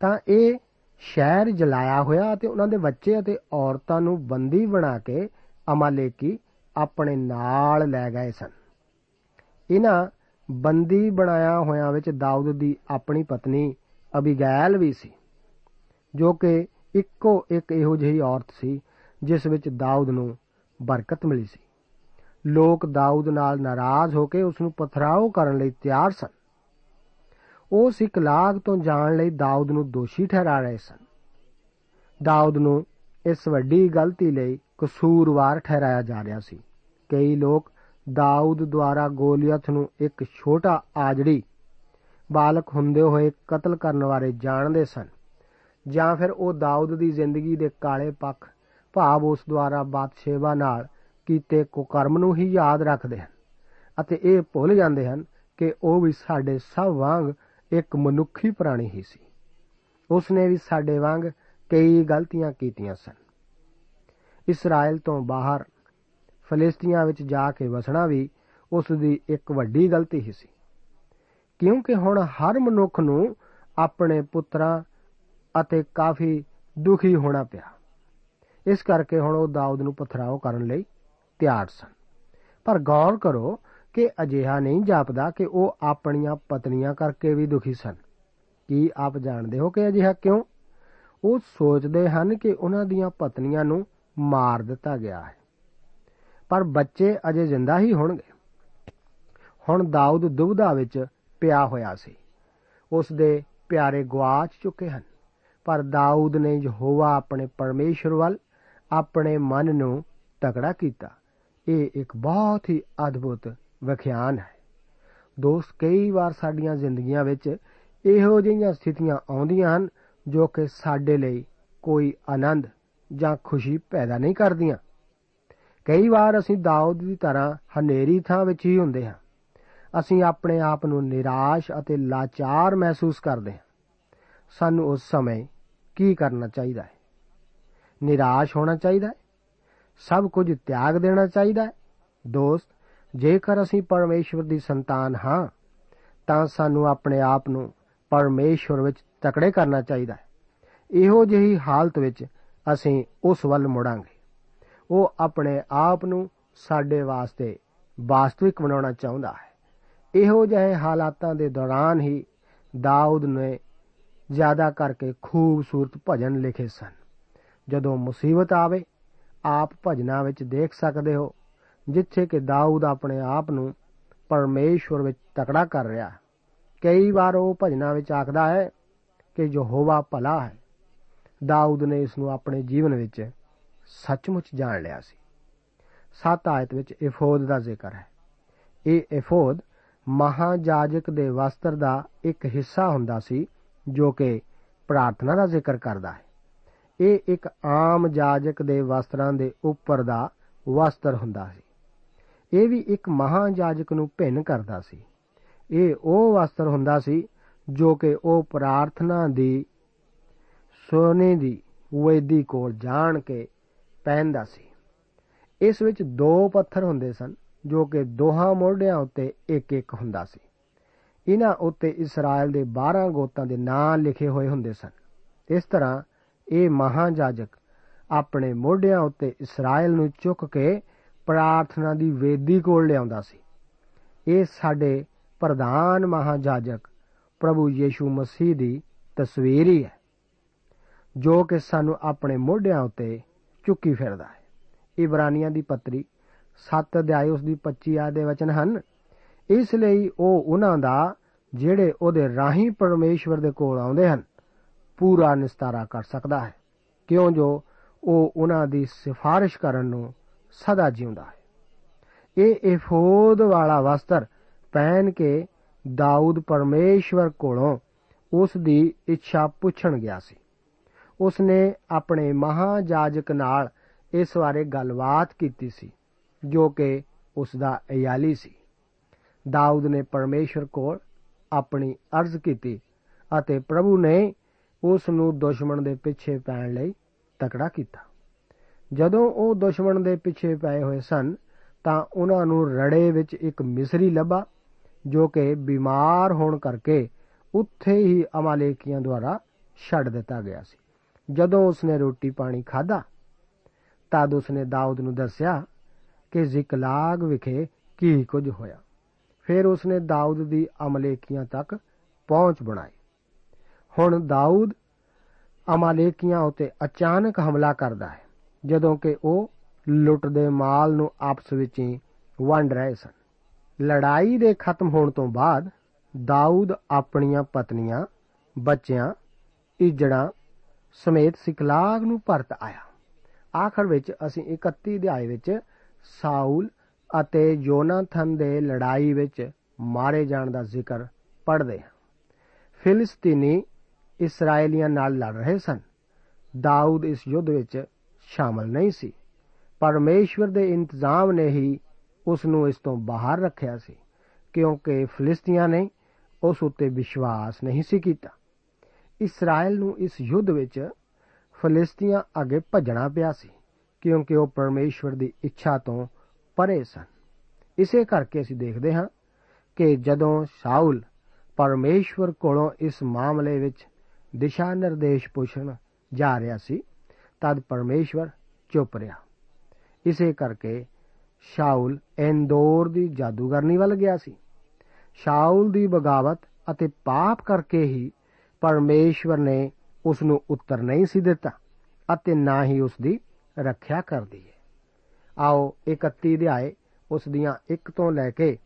ਤਾਂ ਇਹ ਸ਼ਹਿਰ ਜਲਾਇਆ ਹੋਇਆ ਅਤੇ ਉਹਨਾਂ ਦੇ ਬੱਚੇ ਅਤੇ ਔਰਤਾਂ ਨੂੰ ਬੰਦੀ ਬਣਾ ਕੇ ਅਮਾਲੇਕੀ ਆਪਣੇ ਨਾਲ ਲੈ ਗਏ ਸਨ। ਇਹਨਾਂ ਬੰਦੀ ਬਣਾਇਆ ਹੋਇਆਂ ਵਿੱਚ ਦਾਊਦ ਦੀ ਆਪਣੀ ਪਤਨੀ ਅਬੀਗੈਲ ਵੀ ਸੀ, ਜੋ ਕਿ ਇੱਕੋ ਇੱਕ ਇਹੋ ਜਿਹੀ ਔਰਤ ਸੀ, ਜਿਸ ਵਿੱਚ ਦਾਊਦ ਨੂੰ ਬਰਕਤ ਮਿਲੀ ਸੀ। ਲੋਕ ਦਾਊਦ ਨਾਲ ਨਾਰਾਜ਼ ਹੋ ਕੇ ਉਸ ਨੂੰ ਪਥਰਾਓ ਕਰਨ ਲਈ ਤਿਆਰ ਸਨ। ਉਹ ਸਿਕਲਾਗ ਤੋਂ ਜਾਣ ਲਈ ਦਾਊਦ ਨੂੰ ਦੋਸ਼ੀ ਠਹਿਰਾ ਰਹੇ ਸਨ। ਦਾਊਦ ਨੂੰ ਇਸ ਵੱਡੀ ਗਲਤੀ ਲਈ ਕਸੂਰਵਾਰ ਠਹਿਰਾਇਆ ਜਾ ਰਿਹਾ ਸੀ। ਕਈ ਲੋਕ ਦਾਊਦ ਦੁਆਰਾ ਗੋਲੀਅਥ ਨੂੰ ਇੱਕ ਛੋਟਾ ਆਜੜੀ ਬਾਲਕ ਹੁੰਦੇ ਹੋਏ ਕਤਲ ਕਰਨ ਬਾਰੇ ਜਾਣਦੇ ਸਨ ਜਾਂ ਫਿਰ ਉਹ ਦਾਊਦ ਦੀ ਜ਼ਿੰਦਗੀ ਦੇ ਕਾਲੇ ਪੱਖ ਭਾਵ ਉਸ ਦੁਆਰਾ ਬਾਤਸ਼ੇਬਾ ਨਾਲ ਕੀਤੇ ਕੁਕਰਮ ਨੂੰ ਹੀ ਯਾਦ ਰੱਖਦੇ ਹਨ ਅਤੇ ਇਹ ਭੁੱਲ ਜਾਂਦੇ ਹਨ ਕਿ ਉਹ ਵੀ ਸਾਡੇ ਸਭ ਵਾਂਗ ਇੱਕ ਮਨੁੱਖੀ ਪ੍ਰਾਣੀ ਹੀ ਸੀ। ਉਸ ਨੇ ਵੀ ਸਾਡੇ ਵਾਂਗ ਕਈ ਗਲਤੀਆਂ ਕੀਤੀਆਂ ਸਨ। ਇਸਰਾਇਲ ਤੋਂ ਬਾਹਰ, ਫਲਸਤੀਆਂ ਵਿੱਚ ਜਾ ਕੇ ਵਸਣਾ ਵੀ ਉਸ ਦੀ ਇੱਕ ਵੱਡੀ ਗਲਤੀ ਹੀ ਸੀ। ਕਿਉਂਕਿ ਹੁਣ ਹਰ ਮਨੁੱਖ ਨੂੰ ਆਪਣੇ ਪੁੱਤਰਾਂ ਅਤੇ ਕਾਫੀ ਦੁਖੀ ਹੋਣਾ ਪਿਆ। ਇਸ ਕਰਕੇ ਹੁਣ ਉਹ ਦਾਊਦ ਨੂੰ ਪਥਰਾਓ ਕਰਨ ਲਈ ਤਿਆਰ ਸਨ। ਪਰ ਗੌਰ ਕਰੋ ਕਿ ਅਜਿਹਾ ਨਹੀਂ ਜਾਪਦਾ ਕਿ ਉਹ ਆਪਣੀਆਂ ਪਤਨੀਆਂ ਕਰਕੇ ਵੀ ਦੁਖੀ ਸਨ। ਕੀ ਆਪ ਜਾਣਦੇ ਹੋ ਕਿ ਅਜਿਹਾ ਕਿਉਂ? ਉਹ ਸੋਚਦੇ ਹਨ ਕਿ ਉਹਨਾਂ ਦੀਆਂ ਪਤਨੀਆਂ ਨੂੰ ਮਾਰ ਦਿੱਤਾ ਗਿਆ ਹੈ। ਪਰ ਬੱਚੇ ਅਜੇ ਜ਼ਿੰਦਾ ਹੀ ਹੋਣਗੇ। ਹੁਣ ਦਾਊਦ ਦੁਬਦਾ ਵਿੱਚ ਪਿਆ ਹੋਇਆ ਸੀ। ਉਸ ਦੇ ਪਿਆਰੇ ਗਵਾਚ ਚੁੱਕੇ ਹਨ। ਪਰ ਦਾਊਦ ਨੇ ਯਹੋਵਾ ਆਪਣੇ ਪਰਮੇਸ਼ਰ ਵੱਲ ਆਪਣੇ ਮਨ ਨੂੰ ਤਕੜਾ ਕੀਤਾ। ਇਹ ਇੱਕ ਬਹੁਤ ਹੀ ਅਦਭੁਤ ਵਿਖਿਆਨ ਹੈ। ਦੋਸਤ, ਕਈ ਵਾਰ ਸਾਡੀਆਂ ਜ਼ਿੰਦਗੀਆਂ ਵਿੱਚ ਇਹੋ ਜਿਹੀਆਂ ਸਥਿਤੀਆਂ ਆਉਂਦੀਆਂ ਹਨ ਜੋ ਕਿ ਸਾਡੇ ਲਈ ਕੋਈ ਆਨੰਦ ਜਾਂ ਖੁਸ਼ੀ ਪੈਦਾ ਨਹੀਂ ਕਰਦੀਆਂ। ਕਈ ਵਾਰ ਅਸੀਂ ਦਾਊਦ ਦੀ ਤਰ੍ਹਾਂ ਹਨੇਰੀ ਥਾਂ ਵਿੱਚ ਹੀ ਹੁੰਦੇ ਹਾਂ। ਅਸੀਂ ਆਪਣੇ ਆਪ ਨੂੰ ਨਿਰਾਸ਼ ਅਤੇ ਲਾਚਾਰ ਮਹਿਸੂਸ ਕਰਦੇ ਹਾਂ। ਸਾਨੂੰ ਉਸ ਸਮੇਂ ਕੀ ਕਰਨਾ ਚਾਹੀਦਾ ਹੈ? ਨਿਰਾਸ਼ ਹੋਣਾ ਚਾਹੀਦਾ ਹੈ? ਸਭ ਕੁਝ ਤਿਆਗ ਦੇਣਾ ਚਾਹੀਦਾ ਹੈ। ਦੋਸਤ, ਜੇਕਰ ਅਸੀਂ ਪਰਮੇਸ਼ਵਰ ਦੀ ਸੰਤਾਨ ਹਾਂ, ਤਾਂ ਸਾਨੂੰ ਆਪਣੇ ਆਪ ਨੂੰ ਪਰਮੇਸ਼ਵਰ ਵਿੱਚ ਤਕੜੇ ਕਰਨਾ ਚਾਹੀਦਾ ਹੈ। ਇਹੋ ਜਿਹੀ ਹਾਲਤ ਵਿੱਚ ਅਸੀਂ ਉਸ ਵੱਲ ਮੁੜਾਂਗੇ। ਉਹ ਆਪਣੇ ਆਪ ਨੂੰ ਸਾਡੇ ਵਾਸਤੇ ਵਾਸਤਵਿਕ ਬਣਾਉਣਾ ਚਾਹੁੰਦਾ ਹੈ। ਇਹੋ ਜਿਹੇ ਹਾਲਾਤਾਂ ਦੇ ਦੌਰਾਨ ਹੀ ਦਾਊਦ ਨੇ ਜ਼ਿਆਦਾ ਕਰਕੇ ਖੂਬਸੂਰਤ ਭਜਨ ਲਿਖੇ ਸਨ। ਜਦੋਂ ਮੁਸੀਬਤ ਆਵੇ ਆਪ ਭਜਨਾਂ ਵਿੱਚ ਦੇਖ ਸਕਦੇ ਹੋ, ਜਿੱਥੇ ਕਿ ਦਾਊਦ ਆਪਣੇ ਆਪ ਨੂੰ ਪਰਮੇਸ਼ਵਰ ਵਿੱਚ ਤਕੜਾ ਕਰ ਰਿਹਾ ਹੈ। ਕਈ ਵਾਰ ਉਹ ਭਜਨਾਂ ਵਿੱਚ ਆਖਦਾ ਹੈ ਕਿ ਯਹੋਵਾ ਭਲਾ ਹੈ। ਦਾਊਦ ਨੇ ਇਸ ਨੂੰ ਆਪਣੇ ਜੀਵਨ ਵਿੱਚ ਸੱਚਮੁੱਚ ਜਾਣ ਲਿਆ ਸੀ। 7 ਆਇਤ ਵਿੱਚ ਇਫੋਦ ਦਾ ਜ਼ਿਕਰ ਹੈ। ਇਹ ਇਫੋਦ ਮਹਾਜਾਜਕ ਦੇ ਵਸਤਰ ਦਾ ਇੱਕ ਹਿੱਸਾ ਹੁੰਦਾ ਸੀ, ਜੋ ਕਿ ਪ੍ਰਾਰਥਨਾ ਦਾ ਜ਼ਿਕਰ ਕਰਦਾ ਹੈ। ਇਹ ਇੱਕ ਆਮ ਜਾਜਕ ਦੇ ਵਸਤਰਾਂ ਦੇ ਉੱਪਰ ਦਾ ਵਸਤਰ ਹੁੰਦਾ ਸੀ। ਇਹ ਵੀ ਇੱਕ ਮਹਾਜਾਜਕ ਨੂੰ ਭਿੰਨ ਕਰਦਾ ਸੀ। ਇਹ ਉਹ ਵਸਤਰ ਹੁੰਦਾ ਸੀ ਜੋ ਕਿ ਉਹ ਪ੍ਰਾਰਥਨਾ ਦੀ ਸੋਨੇ ਦੀ, ਵੇਦੀ ਕੋਲ ਜਾਣ ਕੇ ਪਹਿਨਦਾ ਸੀ। ਇਸ ਵਿੱਚ ਦੋ ਪੱਥਰ ਹੁੰਦੇ ਸਨ, ਜੋ ਕਿ ਦੋਹਾਂ ਮੋਢਿਆਂ ਉੱਤੇ ਇੱਕ ਇੱਕ ਹੁੰਦਾ ਸੀ। ਇਹਨਾਂ ਉੱਤੇ ਇਸਰਾਇਲ ਦੇ 12 ਗੋਤਾਂ ਦੇ ਨਾਂ ਲਿਖੇ ਹੋਏ ਹੁੰਦੇ ਸਨ। ਇਸ ਤਰ੍ਹਾਂ ਇਹ ਮਹਾਜਾਜਕ ਆਪਣੇ ਮੋਢਿਆਂ ਉੱਤੇ ਇਸਰਾਇਲ ਨੂੰ ਚੁੱਕ ਕੇ ਪ੍ਰਾਰਥਨਾ ਦੀ ਵੇਦੀ ਕੋਲ ਲਿਆਉਂਦਾ ਸੀ। ਇਹ ਸਾਡੇ ਪ੍ਰਧਾਨ ਮਹਾਜਾਜਕ ਪ੍ਰਭੂ ਯੀਸ਼ੂ ਮਸੀਹ ਦੀ ਤਸਵੀਰ ਹੀ ਹੈ, ਜੋ ਕਿ ਸਾਨੂੰ ਆਪਣੇ ਮੋਢਿਆਂ ਉੱਤੇ ਚੁੱਕੀ ਫਿਰਦਾ ਹੈ। ਇਬਰਾਨੀਆਂ ਦੀ ਪੱਤਰੀ 7 ਅਧਿਆਇ ਉਸ ਦੀ 25 ਆਇਤ ਦੇ ਵਚਨ ਹਨ, ਇਸ ਲਈ ਉਹ ਉਹਨਾਂ ਦਾ, ਜਿਹੜੇ ਉਹਦੇ ਰਾਹੀਂ ਪਰਮੇਸ਼ਵਰ ਦੇ ਕੋਲ ਆਉਂਦੇ ਹਨ ਪੂਰਾ ਨਿਸਤਾਰਾ ਕਰ ਸਕਦਾ ਹੈ। ਕਿਉਂ ਜੋ ਉਹ ਉਹਨਾਂ ਦੀ ਸਿਫਾਰਿਸ਼ ਕਰਨ ਨੂੰ ਸਦਾ ਜਿਉਂਦਾ ਹੈ। ਇਹ ਇਫੋਦ ਵਾਲਾ ਵਸਤਰ ਪਹਿਨ ਕੇ ਦਾਊਦ ਪਰਮੇਸ਼ਵਰ ਕੋਲੋਂ ਉਸ ਦੀ ਇੱਛਾ ਪੁੱਛਣ ਗਿਆ ਸੀ। ਉਸ ਨੇ ਆਪਣੇ ਮਹਾਜਾਜਕ ਨਾਲ ਇਸ ਬਾਰੇ ਗੱਲਬਾਤ ਕੀਤੀ ਸੀ, ਜੋ ਕਿ ਉਸ ਦਾ ਇਯਾਲੀ ਸੀ। ਦਾਊਦ ਨੇ ਪਰਮੇਸ਼ਰ ਕੋਲ ਆਪਣੀ ਅਰਜ਼ ਕੀਤੀ ਅਤੇ ਪ੍ਰਭੂ ਨੇ ਉਸ ਨੂੰ ਦੁਸ਼ਮਣ ਦੇ ਪਿੱਛੇ ਪੈਣ ਲਈ ਤਕੜਾ ਕੀਤਾ। ਜਦੋਂ ਉਹ ਦੁਸ਼ਮਣ ਦੇ ਪਿੱਛੇ ਪਏ ਹੋਏ ਸਨ, ਤਾਂ ਉਹਨਾਂ ਨੂੰ ਰੜੇ ਵਿੱਚ ਇੱਕ ਮਿਸਰੀ ਲੱਭਾ, ਜੋ ਕਿ ਬਿਮਾਰ ਹੋਣ ਕਰਕੇ ਉੱਥੇ ਹੀ ਅਮਾਲੇਕੀਆਂ ਦੁਆਰਾ ਛੱਡ ਦਿੱਤਾ ਗਿਆ ਸੀ। ਜਦੋਂ ਉਸਨੇ ਰੋਟੀ ਪਾਣੀ ਖਾਧਾ, ਤਦ ਉਸਨੇ ਦਾਊਦ ਨੂੰ ਦੱਸਿਆ ਕਿ ਜ਼ਿਕਲਾਗ ਵਿਖੇ ਕੀ ਕੁਝ ਹੋਇਆ। ਫਿਰ ਉਸਨੇ ਦਾਊਦ ਦੀ ਅਮਲੇਕੀਆਂ ਤੱਕ ਪਹੁੰਚ ਬਣਾਈ। ਹੁਣ ਦਾਊਦ ਅਮਾਲੇਕੀਆਂ ਉਤੇ ਅਚਾਨਕ ਹਮਲਾ ਕਰਦਾ ਹੈ, ਜਦੋਂ ਕਿ ਉਹ ਲੁੱਟਦੇ ਮਾਲ ਨੂੰ ਆਪਸ ਵਿੱਚ ਹੀ ਵੰਡ ਰਹੇ ਸਨ। ਲੜਾਈ ਦੇ ਖਤਮ ਹੋਣ ਤੋਂ ਬਾਅਦ ਦਾਊਦ ਆਪਣੀਆਂ ਪਤਨੀਆਂ, ਬੱਚਿਆਂ, ਇਜੜਾਂ ਸਮੇਤ ਸਿਕਲਾਗ ਨੂੰ ਪਰਤ ਆਇਆ। ਆਖਰ ਵਿੱਚ ਅਸੀਂ 31 ਅਧਿਆਏ ਵਿੱਚ ਸਾਊਲ ਅਤੇ ਯੋਨਾਥਨ ਦੇ ਲੜਾਈ ਵਿੱਚ ਮਾਰੇ ਜਾਣ ਦਾ ਜ਼ਿਕਰ ਪੜ੍ਹਦੇ ਹਾਂ। ਫਿਲਿਸਤੀਨੀ ਇਸرائیਲੀਆਂ ਨਾਲ ਲੜ ਰਹੇ ਸਨ। ਦਾਊਦ ਇਸ ਯੁੱਧ ਵਿੱਚ ਸ਼ਾਮਲ ਨਹੀਂ ਸੀ। ਪਰਮੇਸ਼ਵਰ ਦੇ ਇੰਤਜ਼ਾਮ ਨੇ ਹੀ ਉਸ ਨੂੰ ਇਸ ਤੋਂ ਬਾਹਰ ਰੱਖਿਆ ਸੀ, ਕਿਉਂਕਿ ਫਿਲਿਸਤੀਆਂ ਨੇ ਉਸ ਉੱਤੇ ਵਿਸ਼ਵਾਸ ਨਹੀਂ ਸੀ ਕੀਤਾ। ਇਸਰਾਇਲ ਨੂੰ ਇਸ ਯੁੱਧ ਵਿੱਚ ਫਿਲਿਸਤੀਆਂ ਅੱਗੇ ਭੱਜਣਾ ਪਿਆ ਸੀ, ਕਿਉਂਕਿ ਉਹ ਪਰਮੇਸ਼ਵਰ ਦੀ ਇੱਛਾ ਤੋਂ ਪਰੇ ਸਨ। ਇਸੇ ਕਰਕੇ ਅਸੀਂ ਦੇਖਦੇ ਹਾਂ ਕਿ ਜਦੋਂ ਸ਼ਾਉਲ ਪਰਮੇਸ਼ਵਰ ਕੋਲੋਂ ਇਸ ਮਾਮਲੇ ਵਿੱਚ ਦਿਸ਼ਾ ਨਿਰਦੇਸ਼ ਪੁੱਛਣ ਜਾ ਰਿਹਾ ਸੀ, ਤਦ ਪਰਮੇਸ਼ਵਰ ਚੁੱਪ ਰਿਹਾ। ਇਸੇ ਕਰਕੇ ਸ਼ਾਉਲ ਐਂਦੋਰ ਦੀ ਜਾਦੂਗਰਨੀ ਵੱਲ ਗਿਆ ਸੀ। ਸ਼ਾਉਲ ਦੀ ਬਗਾਵਤ ਅਤੇ ਪਾਪ ਕਰਕੇ ਹੀ ਪਰਮੇਸ਼ਵਰ ਨੇ ਉਸ ਨੂੰ ਉੱਤਰ ਨਹੀਂ ਸੀ ਦਿੱਤਾ ਅਤੇ ਨਾ ਹੀ ਉਸ ਦੀ ਰੱਖਿਆ ਕਰਦੀ ਹੈ ਆਓ 31 ਅਧਿਆਏ ਉਸ ਦੀਆਂ 1 ਤੋਂ ਲੈ ਕੇ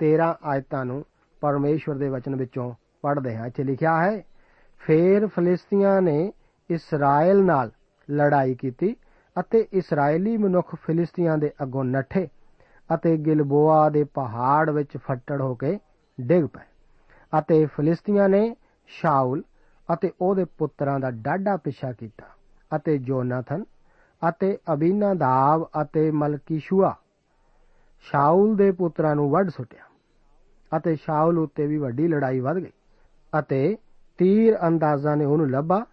13 ਆਇਤਾਂ ਨੂੰ ਪਰਮੇਸ਼ਵਰ ਦੇ ਵਚਨ ਵਿੱਚੋਂ ਪੜ੍ਹਦੇ ਹਾਂ। ਇੱਥੇ ਲਿਖਿਆ ਹੈ ਫੇਰ ਫਲਿਸਤੀਆਂ ਨੇ ਇਸਰਾਇਲ ਨਾਲ ਲੜਾਈ ਕੀਤੀ ਅਤੇ ਇਸرائیਲੀ ਮਨੁੱਖ ਫਿਲਿਸਤੀਆਂ ਦੇ ਅੱਗੋਂ ਨੱਠੇ ਅਤੇ ਗਿਲਬੋਆ ਦੇ ਪਹਾੜ ਵਿੱਚ ਫੱਟੜ ਹੋ ਕੇ ਡਿੱਗ ਪਏ ਅਤੇ ਫਿਲਿਸਤੀਆਂ ਨੇ ਸ਼ਾਉਲ ਅਤੇ ਉਹਦੇ ਪੁੱਤਰਾਂ ਦਾ ਡਾਢਾ ਪਿੱਛਾ ਕੀਤਾ ਅਤੇ ਜੋਨਾਥਨ ਅਤੇ ਅਬੀਨਾਦਾਬ ਅਤੇ ਮਲਕੀਸ਼ੂਆ ਸ਼ਾਉਲ ਦੇ ਪੁੱਤਰਾਂ ਨੂੰ ਵੱਢ ਸੁੱਟਿਆ ਅਤੇ ਸ਼ਾਉਲ ਉੱਤੇ ਵੀ ਵੱਡੀ ਲੜਾਈ ਵੱਧ ਗਈ ਅਤੇ ਤੀਰ ਅੰਦਾਜ਼ਾਂ ਨੇ ਉਹਨੂੰ ਲੱਭਾ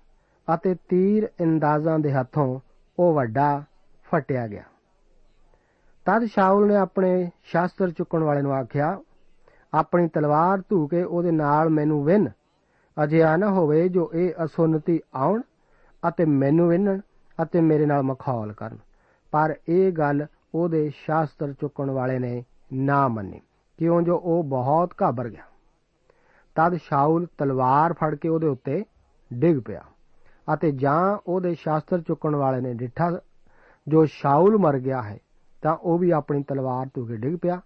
ਅਤੇ ਤੀਰ ਅੰਦਾਜ਼ਾਂ ਦੇ ਹੱਥੋਂ ਉਹ ਵੱਡਾ ਫਟਿਆ ਗਿਆ। ਤਦ ਸ਼ਾਉਲ ਨੇ ਆਪਣੇ ਸ਼ਾਸਤਰ ਚੁੱਕਣ ਵਾਲੇ ਨੂੰ ਆਖਿਆ, ਆਪਣੀ ਤਲਵਾਰ ਧੂ ਕੇ ਉਹਦੇ ਨਾਲ ਮੈਨੂੰ ਵਿੰਨ। ਅਜਿਹਾ ਨਾ ਹੋਵੇ ਜੋ ਇਹ ਅਸੁੰਨਤੀ ਆਉਣ ਅਤੇ ਮੈਨੂੰ ਵਿੰਨਣ ਅਤੇ ਮੇਰੇ ਨਾਲ ਮਖੌਲ ਕਰਨ। ਪਰ ਇਹ ਗੱਲ ਉਹਦੇ ਸ਼ਾਸਤਰ ਚੁੱਕਣ ਵਾਲੇ ਨੇ ਨਾ ਮੰਨੀ। ਕਿਉਂ? ਜੋ ਉਹ ਬਹੁਤ ਘਾਬਰ ਗਿਆ। ਤਦ ਸ਼ਾਉਲ ਤਲਵਾਰ ਫੜ ਕੇ ਉਹਦੇ ਉੱਤੇ ਡਿੱਗ ਪਿਆ ਅਤੇ ਜਾਂ ਉਹਦੇ ਸ਼ਾਸਤਰ ਚੁੱਕਣ ਵਾਲੇ ਨੇ ਡਿੱਠਾ ਜੋ ਸ਼ਾਉਲ ਮਰ ਗਿਆ ਹੈ, ਤਾਂ ਉਹ ਵੀ ਆਪਣੀ ਤਲਵਾਰ ਧੂ ਕੇ ਡਿੱਗ ਪਿਆ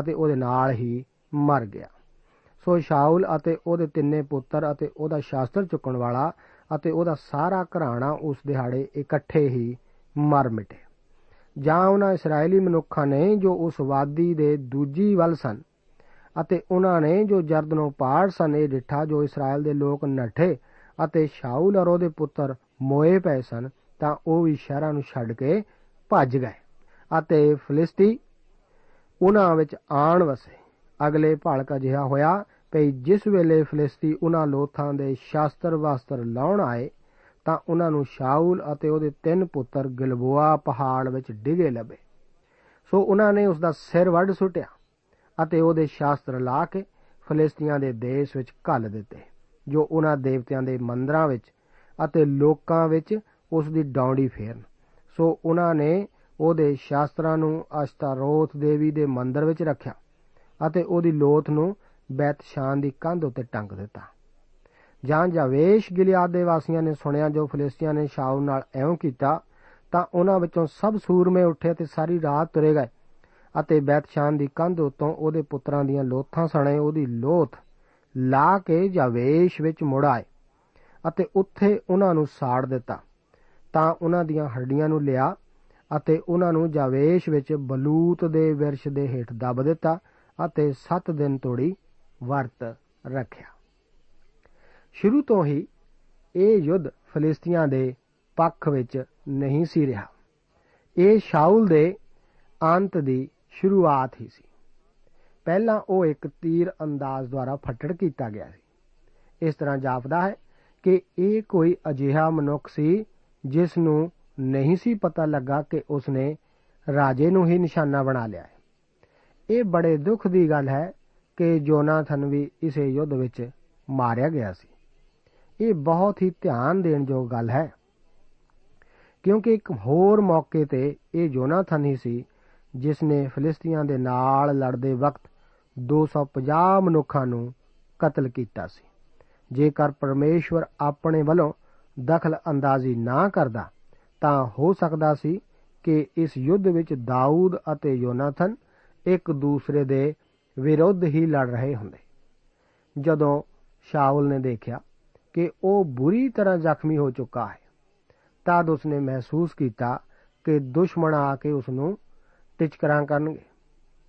ਅਤੇ ਉਹਦੇ ਨਾਲ ਹੀ ਮਰ ਗਿਆ। ਸੋ ਸ਼ਾਉਲ ਅਤੇ ਉਹਦੇ ਤਿੰਨੇ ਪੁੱਤਰ ਅਤੇ ਉਹਦਾ ਸ਼ਾਸਤਰ ਚੁੱਕਣ ਵਾਲਾ ਅਤੇ ਉਹਦਾ ਸਾਰਾ ਘਰਾਣਾ ਉਸ ਦਿਹਾੜੇ ਇਕੱਠੇ ਹੀ ਮਰ ਮਿਟੇ। ਜਾਂ ਉਹਨਾਂ ਇਸرائیਲੀ ਮਨੁੱਖਾਂ ਨੇ ਜੋ ਉਸ ਵਾਦੀ ਦੇ ਦੂਜੀ ਵੱਲ ਸਨ ਅਤੇ ਉਹਨਾਂ ਨੇ ਜੋ ਜਰਦਨੋਂ ਪਾੜ ਸਨ, ਇਹ ਡਿੱਠਾ ਜੋ ਇਸਰਾਇਲ ਦੇ ਲੋਕ ਨੱਠੇ ਅਤੇ ਸ਼ਾਉਲ ਔਰ ਉਹਦੇ ਪੁੱਤਰ ਮੋਏ ਪਏ ਸਨ, ਤਾਂ ਉਹ ਵੀ ਸ਼ਹਿਰਾਂ ਨੂੰ ਛੱਡ ਕੇ ਭੱਜ ਗਏ ਅਤੇ ਫਲਿਸਤੀ ਉਹਨਾਂ ਵਿੱਚ ਆਣ ਵਸੇ। ਅਗਲੇ ਭਲਕ ਅਜਿਹਾ ਹੋਇਆ ਕਿ ਜਿਸ ਵੇਲੇ ਫਲਿਸਤੀ ਉਹਨਾਂ ਲੋਥਾਂ ਦੇ ਸ਼ਾਸਤਰ ਵਸਤਰ ਲਾਉਣ ਆਏ, ਤਾਂ ਉਹਨਾਂ ਨੂੰ ਸ਼ਾਉਲ ਅਤੇ ਉਹਦੇ ਤਿੰਨ ਪੁੱਤਰ ਗਿਲਬੋਆ ਪਹਾੜ ਵਿੱਚ ਡਿਗੇ ਲੱਭੇ। ਸੋ ਉਹਨਾਂ ਨੇ ਉਸ ਦਾ ਸਿਰ ਵੱਢ ਸੁੱਟਿਆ। ਅਤੇ ਉਹਦੇ ਸ਼ਾਸਤਰ ਲਾ ਕੇ ਫਲਿਸਤੀਆਂ ਦੇ ਦੇਸ਼ ਵਿੱਚ ਘੱਲ ਦਿੱਤੇ, ਜੋ ਉਹਨਾਂ ਦੇਵਤਿਆਂ ਦੇ ਮੰਦਰਾਂ ਵਿੱਚ ਅਤੇ ਲੋਕਾਂ ਵਿੱਚ ਉਸ ਦੀ ਡੌਂਡੀ ਫੇਰਨ। ਸੋ ਉਹਨਾਂ ਨੇ ਉਹਦੇ ਸ਼ਾਸਤਰਾਂ ਨੂੰ ਅਸ਼ਤਾਰੋਥ ਦੇਵੀ ਦੇ ਮੰਦਰ ਵਿੱਚ ਰੱਖਿਆ ਅਤੇ ਉਹਦੀ ਲੋਥ ਨੂੰ ਬੈਤਸ਼ਾਨ ਦੀ ਕੰਧ ਉੱਤੇ ਟੰਗ ਦਿੱਤਾ। ਜਾਂ ਜਾਵੇਸ਼ ਗਿਲਿਆਦ ਦੇ ਵਾਸੀਆਂ ਨੇ ਸੁਣਿਆ, ਜੋ ਫਲਿਸਤੀਆਂ ਨੇ ਸ਼ਾਉਲ ਨਾਲ ਐਉਂ ਕੀਤਾ, ਤਾਂ ਉਹਨਾਂ ਵਿੱਚੋਂ ਸਭ ਸੂਰਮੇ ਉੱਠੇ ਤੇ ਸਾਰੀ ਰਾਤ ਤੁਰੇ ਗਏ। ਅਤੇ ਬੈਤਸ਼ਾਨ ਦੀ ਕੰਧ ਉੱਤੋਂ ਉਹਦੇ ਪੁੱਤਰਾਂ ਦੀਆਂ ਲੋਥਾਂ ਸਣੇ ਉਹਦੀ ਲੋਥ ਲਾ ਕੇ ਜਾਵੇਸ਼ ਵਿੱਚ ਮੁੜ ਆਏ ਅਤੇ ਉੱਥੇ ਉਹਨਾਂ ਨੂੰ ਸਾੜ ਦਿੱਤਾ। ਤਾਂ ਉਹਨਾਂ ਦੀਆਂ ਹੱਡੀਆਂ ਨੂੰ ਲਿਆ ਅਤੇ ਉਹਨਾਂ ਨੂੰ ਜਾਵੇਸ਼ ਵਿੱਚ ਬਲੂਤ ਦੇ ਵਿਰਸ਼ ਦੇ ਹੇਠ ਦੱਬ ਦਿੱਤਾ ਅਤੇ 7 ਦਿਨ ਤੋੜੀ ਵਰਤ ਰੱਖਿਆ। ਸ਼ੁਰੂ ਤੋਂ ਹੀ ਇਹ ਯੁੱਧ ਫਲਿਸਤੀਆਂ ਦੇ ਪੱਖ ਵਿੱਚ ਨਹੀਂ ਸੀ ਰਿਹਾ। ਇਹ ਸ਼ਾਉਲ ਦੇ ਅੰਤ ਦੀ ਸ਼ੁਰੂਆਤ ਹੀ ਸੀ। ਪਹਿਲਾਂ ਉਹ ਇੱਕ ਤੀਰ ਅੰਦਾਜ਼ ਦੁਆਰਾ ਫੱਟੜ ਕੀਤਾ ਗਿਆ ਸੀ। ਇਸ ਤਰ੍ਹਾਂ ਜਾਪਦਾ ਹੈ ਕਿ ਇਹ ਕੋਈ ਅਜਿਹਾ ਮਨੁੱਖ ਸੀ ਜਿਸ ਨੂੰ ਨਹੀਂ ਸੀ ਪਤਾ ਲੱਗਾ ਕਿ ਉਸਨੇ ਰਾਜੇ ਨੂੰ ਹੀ ਨਿਸ਼ਾਨਾ ਬਣਾ ਲਿਆ ਹੈ। ਇਹ ਬੜੇ ਦੁੱਖ ਦੀ ਗੱਲ ਹੈ ਕਿ ਜੋਨਾਥਨ ਵੀ ਇਸੇ ਯੁੱਧ ਵਿੱਚ ਮਾਰਿਆ ਗਿਆ ਸੀ। ਇਹ ਬਹੁਤ ਹੀ ਧਿਆਨ ਦੇਣ ਯੋਗ ਗੱਲ ਹੈ। ਕਿਉਂਕਿ ਇੱਕ ਹੋਰ ਮੌਕੇ ਤੇ ਇਹ ਜੋਨਾਥਨ ਹੀ ਸੀ ਜਿਸ ਨੇ ਫਿਲਿਸਤੀਆਂ ਦੇ ਨਾਲ ਲੜਦੇ ਵਕਤ 250 ਮਨੁੱਖਾਂ ਨੂੰ ਕਤਲ ਕੀਤਾ ਸੀ। ਜੇਕਰ ਪਰਮੇਸ਼ਵਰ ਆਪਣੇ ਵੱਲੋਂ ਦਖਲ ਅੰਦਾਜ਼ੀ ਨਾ ਕਰਦਾ, ਤਾਂ ਹੋ ਸਕਦਾ ਸੀ ਕਿ ਇਸ ਯੁੱਧ ਵਿੱਚ ਦਾਊਦ ਅਤੇ ਯੋਨਾਥਨ ਇੱਕ ਦੂਸਰੇ ਦੇ ਵਿਰੁੱਧ ਹੀ ਲੜ ਰਹੇ ਹੁੰਦੇ। ਜਦੋਂ ਸ਼ਾਉਲ ਨੇ ਦੇਖਿਆ ਕਿ ਉਹ ਬੁਰੀ ਤਰ੍ਹਾਂ ਜ਼ਖਮੀ ਹੋ ਚੁੱਕਾ ਹੈ, ਤਦ ਉਸਨੇ ਮਹਿਸੂਸ ਕੀਤਾ ਕਿ ਦੁਸ਼ਮਣ ਆ ਕੇ ਉਸ ਨੂੰ ਟਿਚਕਰਾਂ ਕਰਨਗੇ।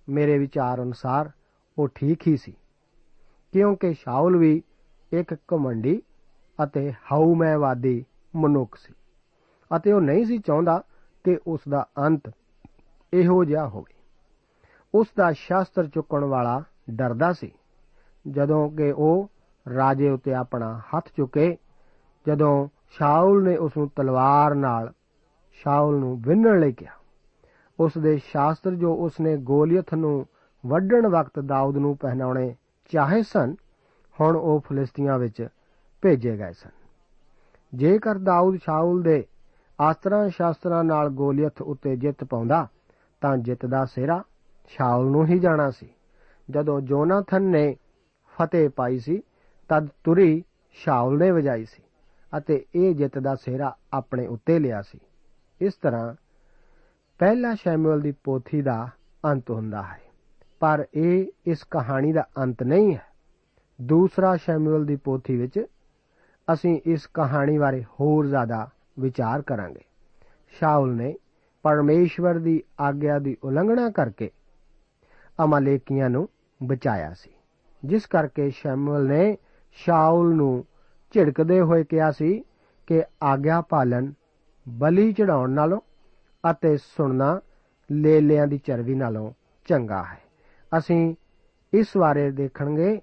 ਮੇਰੇ ਵਿਚਾਰ ਅਨੁਸਾਰ ਉਹ ਠੀਕ ਹੀ ਸੀ, ਕਿਉਂਕਿ ਸ਼ਾਉਲ ਵੀ ਇੱਕ ਘਮੰਡੀ ਅਤੇ ਹਉਮੈਵਾਦੀ ਮਨੁੱਖ ਸੀ ਅਤੇ ਉਹ ਨਹੀਂ ਸੀ ਚਾਹੁੰਦਾ ਕਿ ਉਸ ਦਾ ਅੰਤ ਇਹੋ ਜਿਹਾ ਹੋਵੇ। ਉਸ ਦਾ ਸ਼ਾਸਤਰ ਚੁੱਕਣ ਵਾਲਾ ਡਰਦਾ ਸੀ। ਜਦੋਂ ਕਿ ਉਹ ਰਾਜੇ ਉੱਤੇ ਆਪਣਾ ਹੱਥ ਚੁੱਕੇ, ਜਦੋਂ ਸ਼ਾਉਲ ਨੇ ਉਸ ਨੂੰ ਤਲਵਾਰ ਨਾਲ ਸ਼ਾਉਲ ਨੂੰ ਵਿੰਨਣ ਲਈ ਕਿਹਾ ਉਸ ਦੇ ਸ਼ਾਸਤਰ ਜੋ ਉਸ ਨੇ ਗੋਲੀਅਥ ਨੂੰ ਵੱਢਣ ਵਕਤ ਦਾਊਦ ਨੂੰ ਪਹਿਨਾਉਣੇ ਚਾਹੇ ਸਨ, ਹੁਣ ਉਹ ਫਲਿਸਤੀਆਂ ਵਿੱਚ ਭੇਜੇ ਗਏ ਸਨ। ਜੇਕਰ ਦਾਊਦ ਸ਼ਾਉਲ ਦੇ ਆਸਤਰਾਂ ਸ਼ਾਸਤਰਾਂ ਨਾਲ ਗੋਲੀਅਥ ਉੱਤੇ ਜਿੱਤ ਪਾਉਂਦਾ, ਤਾਂ ਜਿੱਤ ਦਾ ਸਿਹਰਾ ਸ਼ਾਉਲ ਨੂੰ ਹੀ ਜਾਣਾ ਸੀ। ਜਦੋਂ ਜੋਨਾਥਨ ਨੇ ਫਤਿਹ ਪਾਈ ਸੀ, ਤਦ ਤੁਰੀ ਸ਼ਾਉਲ ਨੇ ਵਜਾਈ ਸੀ ਅਤੇ ਇਹ ਜਿੱਤ ਦਾ ਸਿਹਰਾ ਆਪਣੇ ਉੱਤੇ ਲਿਆ ਸੀ। ਇਸ ਤਰ੍ਹਾਂ ਪਹਿਲਾ ਸ਼ੈਮੂਅਲ ਦੀ ਪੋਥੀ ਦਾ ਅੰਤ ਹੁੰਦਾ ਹੈ। ਪਰ ਇਹ ਇਸ ਕਹਾਣੀ ਦਾ ਅੰਤ ਨਹੀਂ ਹੈ। ਦੂਸਰਾ ਸ਼ੈਮੂਅਲ ਦੀ ਪੋਥੀ ਵਿੱਚ ਅਸੀਂ ਇਸ ਕਹਾਣੀ ਬਾਰੇ ਹੋਰ ਜ਼ਿਆਦਾ ਵਿਚਾਰ ਕਰਾਂਗੇ। ਸ਼ਾਉਲ ਨੇ ਪਰਮੇਸ਼ਵਰ ਦੀ ਆਗਿਆ ਦੀ ਉਲੰਘਣਾ ਕਰਕੇ ਅਮਾਲੇਕੀਆਂ ਨੂੰ ਬਚਾਇਆ ਸੀ। ਜਿਸ ਕਰਕੇ ਸ਼ੈਮੂਅਲ ਨੇ ਸ਼ਾਉਲ ਨੂੰ ਝਿੜਕਦੇ ਹੋਏ ਕਿਹਾ ਸੀ ਕਿ ਆਗਿਆ ਪਾਲਨ ਬਲੀ ਚੜਾਉਣ ਨਾਲੋਂ ਅਤੇ ਸੁਣਨਾ ਲੇਲਿਆਂ ਦੀ ਚਰਬੀ ਨਾਲੋਂ ਚੰਗਾ ਹੈ। ਅਸੀਂ ਇਸ ਬਾਰੇ ਦੇਖਣਗੇ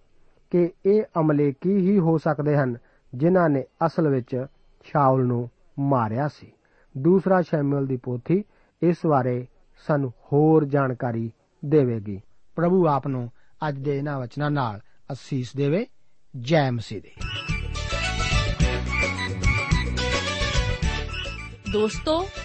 ਕਿ ਇਹ ਅਮਲੇਕੀ ਹੀ ਹੋ ਸਕਦੇ ਹਨ ਜਿਨ੍ਹਾਂ ਨੇ ਅਸਲ ਵਿੱਚ ਸ਼ਾਉਲ ਨੂੰ ਮਾਰਿਆ ਸੀ। ਦੂਸਰਾ ਸ਼ੈਮੂਅਲ ਦੀ ਪੋਥੀ ਇਸ ਬਾਰੇ ਸਾਨੂੰ ਹੋਰ ਜਾਣਕਾਰੀ ਦੇਵੇਗੀ। ਪ੍ਰਭੂ ਆਪ ਨੂੰ ਅੱਜ ਦੇ ਇਹਨਾਂ ਵਚਨਾਂ ਨਾਲ ਅਸੀਸ ਦੇਵੇ। ਜੈ ਮਸੀਹ ਦੇ। ਦੋਸਤੋ